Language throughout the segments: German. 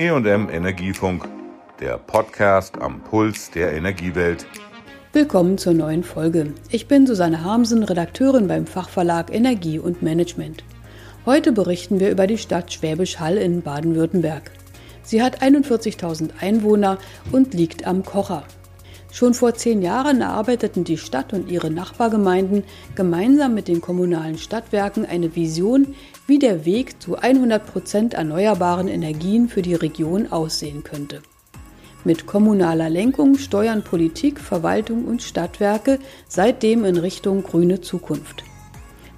EM Energiefunk, der Podcast am Puls der Energiewelt. Willkommen zur neuen Folge. Ich bin Susanne Harmsen, Redakteurin beim Fachverlag Energie und Management. Heute berichten wir über die Stadt Schwäbisch Hall in Baden-Württemberg. Sie hat 41.000 Einwohner und liegt am Kocher. Schon vor zehn Jahren erarbeiteten die Stadt und ihre Nachbargemeinden gemeinsam mit den kommunalen Stadtwerken eine Vision, wie der Weg zu 100 Prozent erneuerbaren Energien für die Region aussehen könnte. Mit kommunaler Lenkung steuern Politik, Verwaltung und Stadtwerke seitdem in Richtung grüne Zukunft.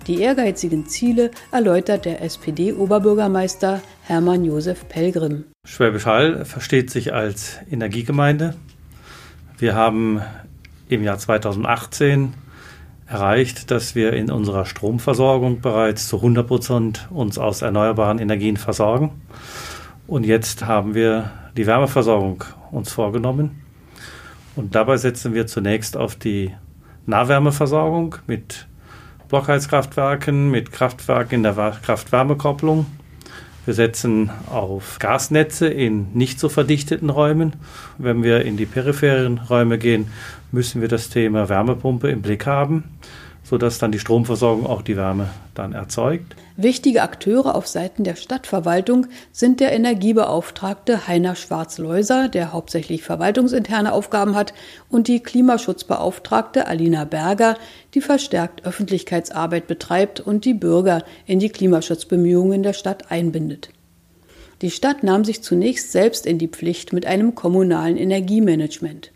Die ehrgeizigen Ziele erläutert der SPD-Oberbürgermeister Hermann Josef Pelgrim. Schwäbisch Hall versteht sich als Energiegemeinde. Wir haben im Jahr 2018 erreicht, dass wir in unserer Stromversorgung bereits zu 100 Prozent uns aus erneuerbaren Energien versorgen. Und jetzt haben wir die Wärmeversorgung uns vorgenommen. Und dabei setzen wir zunächst auf die Nahwärmeversorgung mit Blockheizkraftwerken, mit Kraftwerken in der Kraft-Wärme-Kopplung wir setzen auf Gasnetze in nicht so verdichteten Räumen. Wenn wir in die peripheren Räume gehen, müssen wir das Thema Wärmepumpe im Blick haben sodass dann die Stromversorgung auch die Wärme dann erzeugt. Wichtige Akteure auf Seiten der Stadtverwaltung sind der Energiebeauftragte Heiner Schwarz-Leuser, der hauptsächlich verwaltungsinterne Aufgaben hat, und die Klimaschutzbeauftragte Alina Berger, die verstärkt Öffentlichkeitsarbeit betreibt und die Bürger in die Klimaschutzbemühungen der Stadt einbindet. Die Stadt nahm sich zunächst selbst in die Pflicht mit einem kommunalen Energiemanagement.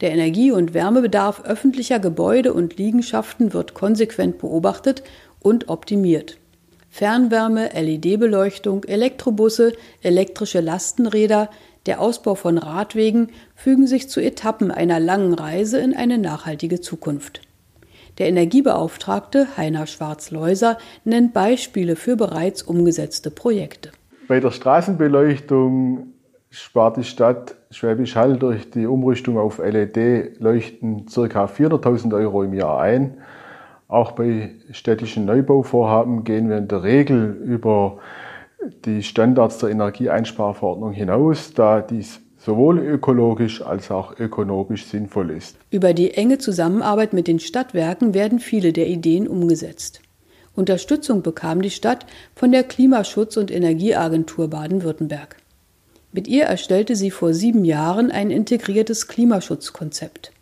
Der Energie- und Wärmebedarf öffentlicher Gebäude und Liegenschaften wird konsequent beobachtet und optimiert. Fernwärme, LED-Beleuchtung, Elektrobusse, elektrische Lastenräder, der Ausbau von Radwegen fügen sich zu Etappen einer langen Reise in eine nachhaltige Zukunft. Der Energiebeauftragte Heiner Schwarz-Leuser nennt Beispiele für bereits umgesetzte Projekte. Bei der Straßenbeleuchtung spart die Stadt Schwäbisch Hall durch die Umrüstung auf LED-Leuchten ca. 400.000 Euro im Jahr ein. Auch bei städtischen Neubauvorhaben gehen wir in der Regel über die Standards der Energieeinsparverordnung hinaus, da dies sowohl ökologisch als auch ökonomisch sinnvoll ist. Über die enge Zusammenarbeit mit den Stadtwerken werden viele der Ideen umgesetzt. Unterstützung bekam die Stadt von der Klimaschutz- und Energieagentur Baden-Württemberg. Mit ihr erstellte sie vor sieben Jahren ein integriertes Klimaschutzkonzept.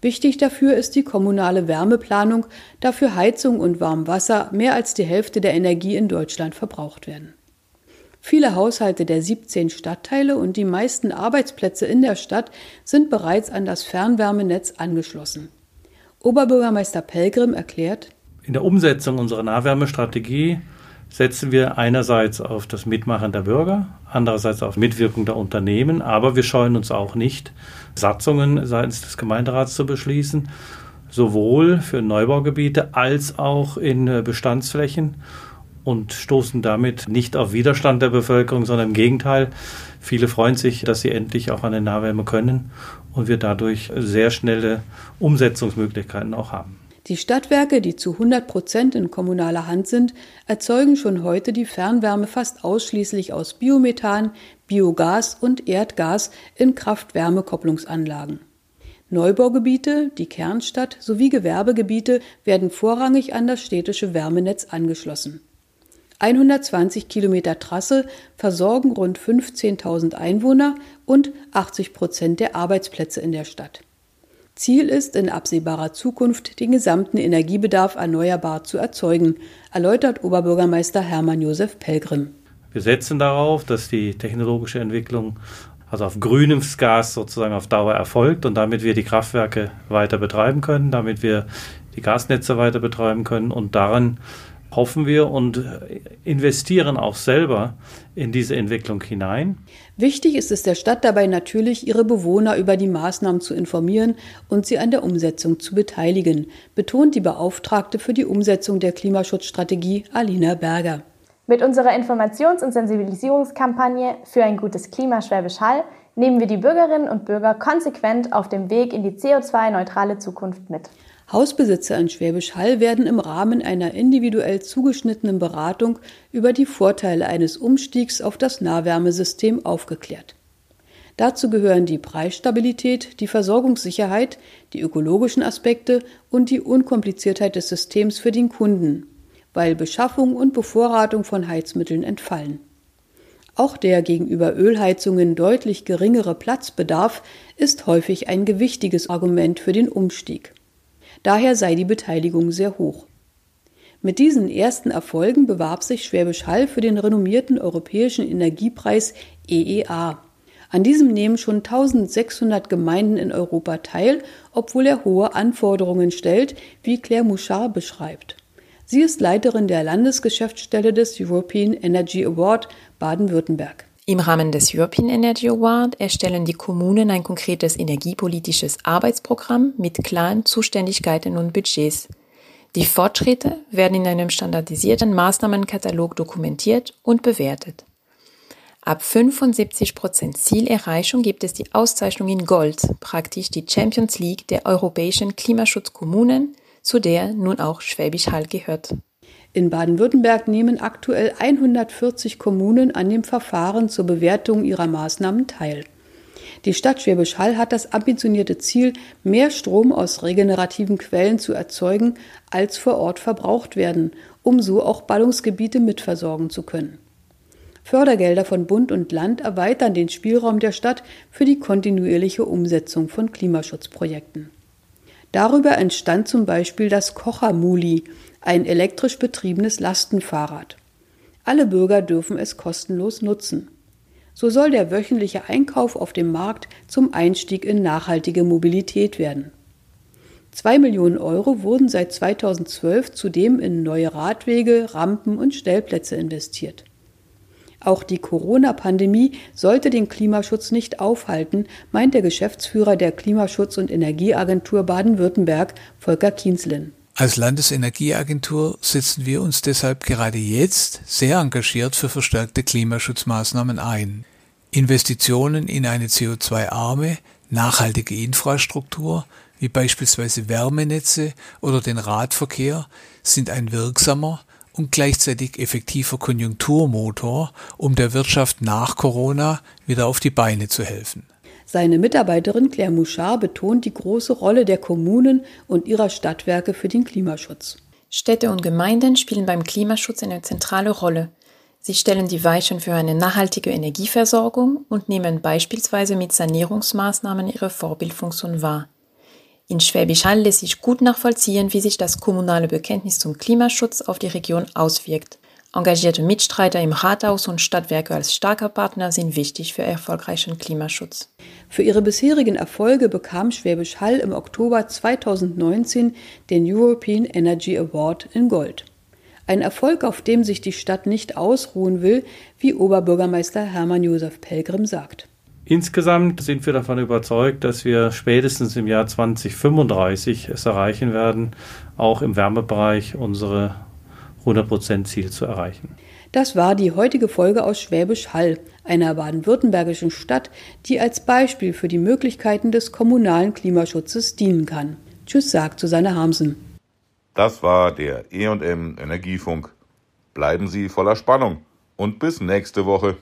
Wichtig dafür ist die kommunale Wärmeplanung, da für Heizung und Warmwasser mehr als die Hälfte der Energie in Deutschland verbraucht werden. Viele Haushalte der 17 Stadtteile und die meisten Arbeitsplätze in der Stadt sind bereits an das Fernwärmenetz angeschlossen. Oberbürgermeister Pelgrim erklärt, in der Umsetzung unserer Nahwärmestrategie setzen wir einerseits auf das Mitmachen der Bürger, andererseits auf Mitwirkung der Unternehmen, aber wir scheuen uns auch nicht, Satzungen seitens des Gemeinderats zu beschließen, sowohl für Neubaugebiete als auch in äh, Bestandsflächen und stoßen damit nicht auf Widerstand der Bevölkerung, sondern im Gegenteil. Viele freuen sich, dass sie endlich auch an den Nahwärme können und wir dadurch sehr schnelle Umsetzungsmöglichkeiten auch haben. Die Stadtwerke, die zu 100 Prozent in kommunaler Hand sind, erzeugen schon heute die Fernwärme fast ausschließlich aus Biomethan, Biogas und Erdgas in Kraft-Wärme-Kopplungsanlagen. Neubaugebiete, die Kernstadt sowie Gewerbegebiete werden vorrangig an das städtische Wärmenetz angeschlossen. 120 Kilometer Trasse versorgen rund 15.000 Einwohner und 80 Prozent der Arbeitsplätze in der Stadt. Ziel ist, in absehbarer Zukunft den gesamten Energiebedarf erneuerbar zu erzeugen, erläutert Oberbürgermeister Hermann Josef Pelgrim. Wir setzen darauf, dass die technologische Entwicklung also auf grünes Gas sozusagen auf Dauer erfolgt und damit wir die Kraftwerke weiter betreiben können, damit wir die Gasnetze weiter betreiben können und daran hoffen wir und investieren auch selber in diese Entwicklung hinein. Wichtig ist es der Stadt dabei natürlich, ihre Bewohner über die Maßnahmen zu informieren und sie an der Umsetzung zu beteiligen, betont die Beauftragte für die Umsetzung der Klimaschutzstrategie Alina Berger. Mit unserer Informations- und Sensibilisierungskampagne für ein gutes Klima Schwäbisch Hall nehmen wir die Bürgerinnen und Bürger konsequent auf dem Weg in die CO2-neutrale Zukunft mit. Hausbesitzer in Schwäbisch Hall werden im Rahmen einer individuell zugeschnittenen Beratung über die Vorteile eines Umstiegs auf das Nahwärmesystem aufgeklärt. Dazu gehören die Preisstabilität, die Versorgungssicherheit, die ökologischen Aspekte und die Unkompliziertheit des Systems für den Kunden, weil Beschaffung und Bevorratung von Heizmitteln entfallen. Auch der gegenüber Ölheizungen deutlich geringere Platzbedarf ist häufig ein gewichtiges Argument für den Umstieg. Daher sei die Beteiligung sehr hoch. Mit diesen ersten Erfolgen bewarb sich Schwäbisch Hall für den renommierten europäischen Energiepreis EEA. An diesem nehmen schon 1600 Gemeinden in Europa teil, obwohl er hohe Anforderungen stellt, wie Claire Mouchard beschreibt. Sie ist Leiterin der Landesgeschäftsstelle des European Energy Award Baden-Württemberg. Im Rahmen des European Energy Award erstellen die Kommunen ein konkretes energiepolitisches Arbeitsprogramm mit klaren Zuständigkeiten und Budgets. Die Fortschritte werden in einem standardisierten Maßnahmenkatalog dokumentiert und bewertet. Ab 75 Prozent Zielerreichung gibt es die Auszeichnung in Gold, praktisch die Champions League der europäischen Klimaschutzkommunen, zu der nun auch Schwäbisch Hall gehört. In Baden-Württemberg nehmen aktuell 140 Kommunen an dem Verfahren zur Bewertung ihrer Maßnahmen teil. Die Stadt Schwäbisch Hall hat das ambitionierte Ziel, mehr Strom aus regenerativen Quellen zu erzeugen, als vor Ort verbraucht werden, um so auch Ballungsgebiete mitversorgen zu können. Fördergelder von Bund und Land erweitern den Spielraum der Stadt für die kontinuierliche Umsetzung von Klimaschutzprojekten. Darüber entstand zum Beispiel das Kochermuli, ein elektrisch betriebenes Lastenfahrrad. Alle Bürger dürfen es kostenlos nutzen. So soll der wöchentliche Einkauf auf dem Markt zum Einstieg in nachhaltige Mobilität werden. Zwei Millionen Euro wurden seit 2012 zudem in neue Radwege, Rampen und Stellplätze investiert. Auch die Corona-Pandemie sollte den Klimaschutz nicht aufhalten, meint der Geschäftsführer der Klimaschutz- und Energieagentur Baden-Württemberg, Volker Kienzlen. Als Landesenergieagentur setzen wir uns deshalb gerade jetzt sehr engagiert für verstärkte Klimaschutzmaßnahmen ein. Investitionen in eine CO2-arme, nachhaltige Infrastruktur, wie beispielsweise Wärmenetze oder den Radverkehr, sind ein wirksamer und gleichzeitig effektiver Konjunkturmotor, um der Wirtschaft nach Corona wieder auf die Beine zu helfen. Seine Mitarbeiterin Claire Mouchard betont die große Rolle der Kommunen und ihrer Stadtwerke für den Klimaschutz. Städte und Gemeinden spielen beim Klimaschutz eine zentrale Rolle. Sie stellen die Weichen für eine nachhaltige Energieversorgung und nehmen beispielsweise mit Sanierungsmaßnahmen ihre Vorbildfunktion wahr. In Schwäbisch Hall lässt sich gut nachvollziehen, wie sich das kommunale Bekenntnis zum Klimaschutz auf die Region auswirkt. Engagierte Mitstreiter im Rathaus und Stadtwerke als starker Partner sind wichtig für erfolgreichen Klimaschutz. Für ihre bisherigen Erfolge bekam Schwäbisch Hall im Oktober 2019 den European Energy Award in Gold. Ein Erfolg, auf dem sich die Stadt nicht ausruhen will, wie Oberbürgermeister Hermann Josef Pelgrim sagt. Insgesamt sind wir davon überzeugt, dass wir spätestens im Jahr 2035 es erreichen werden, auch im Wärmebereich unsere 100% Ziel zu erreichen. Das war die heutige Folge aus Schwäbisch Hall, einer baden-württembergischen Stadt, die als Beispiel für die Möglichkeiten des kommunalen Klimaschutzes dienen kann. Tschüss, sagt Susanne Harmsen. Das war der EM Energiefunk. Bleiben Sie voller Spannung und bis nächste Woche.